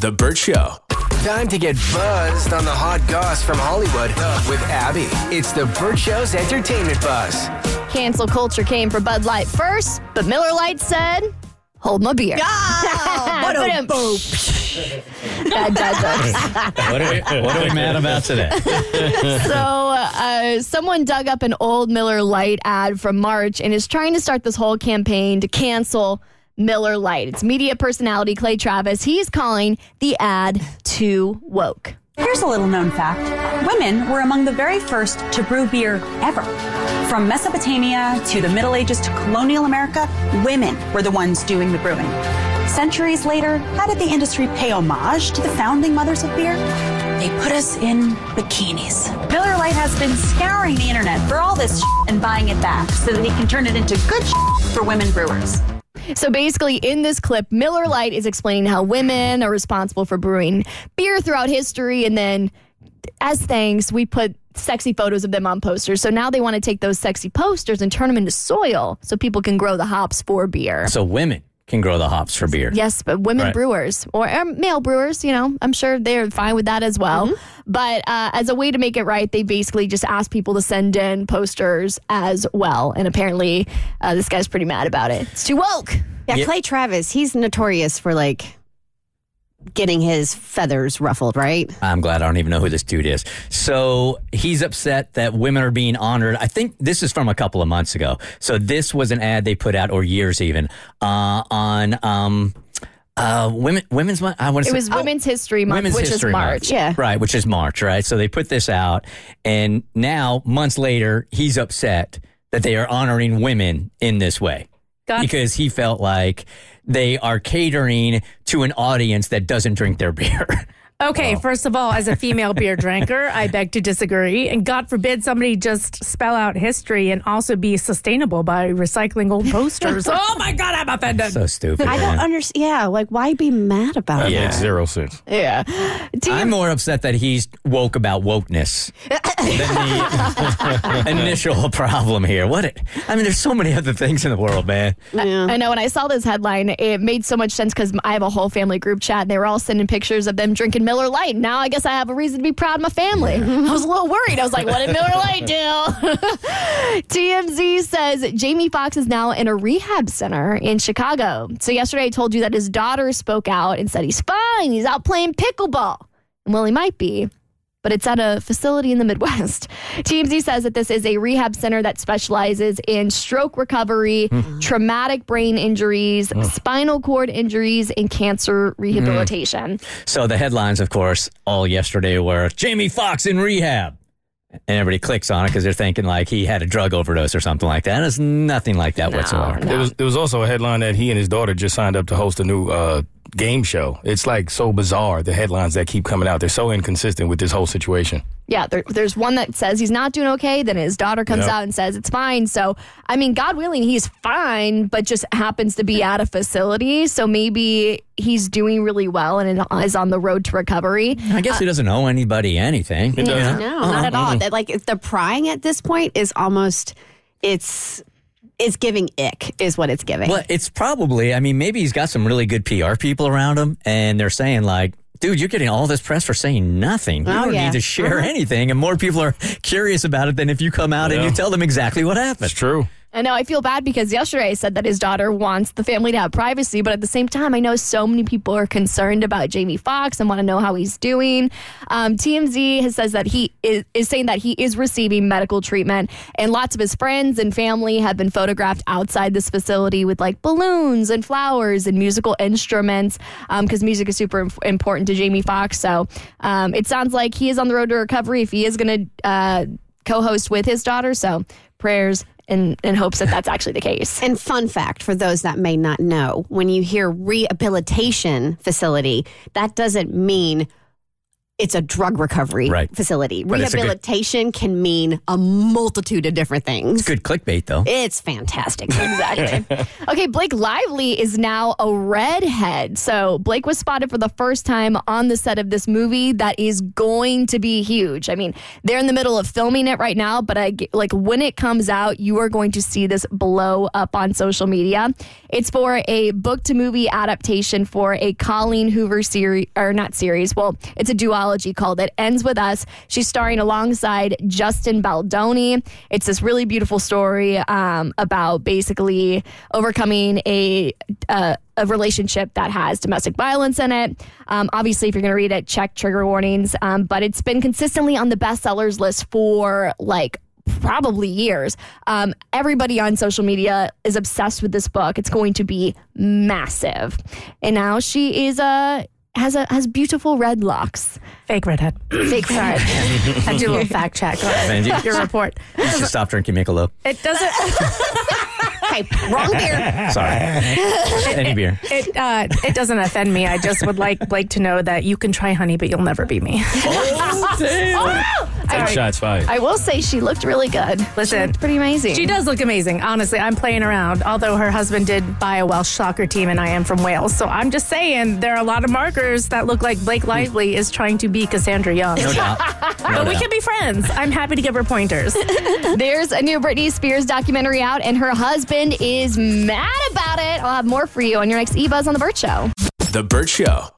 The Burt Show. Time to get buzzed on the hot goss from Hollywood with Abby. It's the Burt Show's entertainment buzz. Cancel culture came for Bud Light first, but Miller Lite said, hold my beer. what a boop. Bad dad jokes. What are we, what are we mad about today? so uh, someone dug up an old Miller Lite ad from March and is trying to start this whole campaign to cancel Miller Lite. It's media personality Clay Travis. He's calling the ad too woke. Here's a little known fact women were among the very first to brew beer ever. From Mesopotamia to the Middle Ages to colonial America, women were the ones doing the brewing. Centuries later, how did the industry pay homage to the founding mothers of beer? They put us in bikinis. Miller Lite has been scouring the internet for all this and buying it back so that he can turn it into good for women brewers. So basically, in this clip, Miller Lite is explaining how women are responsible for brewing beer throughout history. And then, as thanks, we put sexy photos of them on posters. So now they want to take those sexy posters and turn them into soil so people can grow the hops for beer. So women can grow the hops for beer. Yes, but women Right. brewers or um, male brewers, you know, I'm sure they're fine with that as well. But uh, as a way to make it right, they basically just ask people to send in posters as well. And apparently, uh, this guy's pretty mad about it. It's too woke. Yeah, Yeah. Clay Travis, he's notorious for like getting his feathers ruffled, right? I'm glad I don't even know who this dude is. So he's upset that women are being honored. I think this is from a couple of months ago. So this was an ad they put out, or years even, uh, on um, uh, women. Women's month. I want to say It say was Women's History Month, Women's which History is Month. March. Yeah. Right, which is March, right? So they put this out, and now months later, he's upset that they are honoring women in this way Because he felt like they are catering to an audience that doesn't drink their beer. Okay, first of all, as a female beer drinker, I beg to disagree. And God forbid somebody just spell out history and also be sustainable by recycling old posters. oh my God, I'm offended. so stupid. I don't understand. Yeah, like why be mad about That it? makes zero sense. Yeah. I'm more upset that he's woke about wokeness than the initial problem here. What? It, I mean, there's so many other things in the world, man. Yeah. I know when I saw this headline, it made so much sense because I have a whole family group chat. And they were all sending pictures of them drinking Miller Lite. Now I guess I have a reason to be proud of my family. I was a little worried. I was like, what did Miller Lite do? TMZ says Jamie Foxx is now in a rehab center in Chicago. So yesterday I told you that his daughter spoke out and said he's fine. He's out playing pickleball. Well, he might be but it's at a facility in the Midwest. TMZ says that this is a rehab center that specializes in stroke recovery, traumatic brain injuries, spinal cord injuries, and cancer rehabilitation. So the headlines, of course, all yesterday were Jamie Foxx in rehab. And everybody clicks on it because they're thinking like he had a drug overdose or something like that. And It's nothing like that whatsoever. There was there was also a headline that he and his daughter just signed up to host a new uh, game show. It's like so bizarre the headlines that keep coming out. They're so inconsistent with this whole situation. Yeah, there, there's one that says he's not doing okay. Then his daughter comes Yep. out and says it's fine. So, I mean, God willing, he's fine, but just happens to be at a facility. So maybe he's doing really well and is on the road to recovery. I guess he doesn't owe anybody anything. It doesn't. No, not at all. Uh-huh. That like the prying at this point is almost it's it's giving ick is what it's giving. Well, it's probably, I mean, maybe he's got some really good PR people around him and they're saying, like, dude, you're getting all this press for saying nothing. You Oh, don't yeah. need to share uh-huh. anything. And more people are curious about it than if you come out and you tell them exactly what happened. It's true. I know I feel bad because yesterday I said that his daughter wants the family to have privacy, but at the same time, I know so many people are concerned about Jamie Foxx and want to know how he's doing. Um, TMZ has says that he is, is saying that he is receiving medical treatment, and lots of his friends and family have been photographed outside this facility with like balloons and flowers and musical instruments because music is super im- important to Jamie Foxx. So um, it sounds like he is on the road to recovery if he is going to uh, co-host with his daughter. So prayers in, in hopes that that's actually the case. And fun fact for those that may not know, when you hear rehabilitation facility, that doesn't mean it's a drug recovery Right. facility. But a good- Rehabilitation can mean a multitude of different things. It's Good clickbait, though. It's fantastic. Exactly. okay, Blake Lively is now a redhead. So Blake was spotted for the first time on the set of this movie that is going to be huge. I mean, they're in the middle of filming it right now, but I like when it comes out, you are going to see this blow up on social media. It's for a book to movie adaptation for a Colleen Hoover series or not series. Well, it's a duology called It Ends With Us. She's starring alongside Justin Baldoni. It's this really beautiful story um, about basically overcoming a uh, a relationship that has domestic violence in it. Um, obviously, if you're going to read it, check trigger warnings. Um, but it's been consistently on the bestsellers list for like probably years. Um, everybody on social media is obsessed with this book. It's going to be massive. And now she is a has a has beautiful red locks. Fake redhead. Fake red. I do a little fact check on Benji. your report. You should stop drinking Michelob. It doesn't. okay, wrong beer. Sorry. Any beer. It uh, it doesn't offend me. I just would like Blake to know that you can try honey, but you'll never be me. Ten shots fired. I will say she looked really good. Listen, she looked pretty amazing. She does look amazing. Honestly, I'm playing around. Although her husband did buy a Welsh soccer team, and I am from Wales, so I'm just saying there are a lot of markers that look like Blake Lively is trying to be Cassandra Young. No doubt. No But we can be friends. I'm happy to give her pointers. There's a new Britney Spears documentary out, and her husband is mad about it. I'll have more for you on your next E Buzz on the Burt Show. The Burt Show.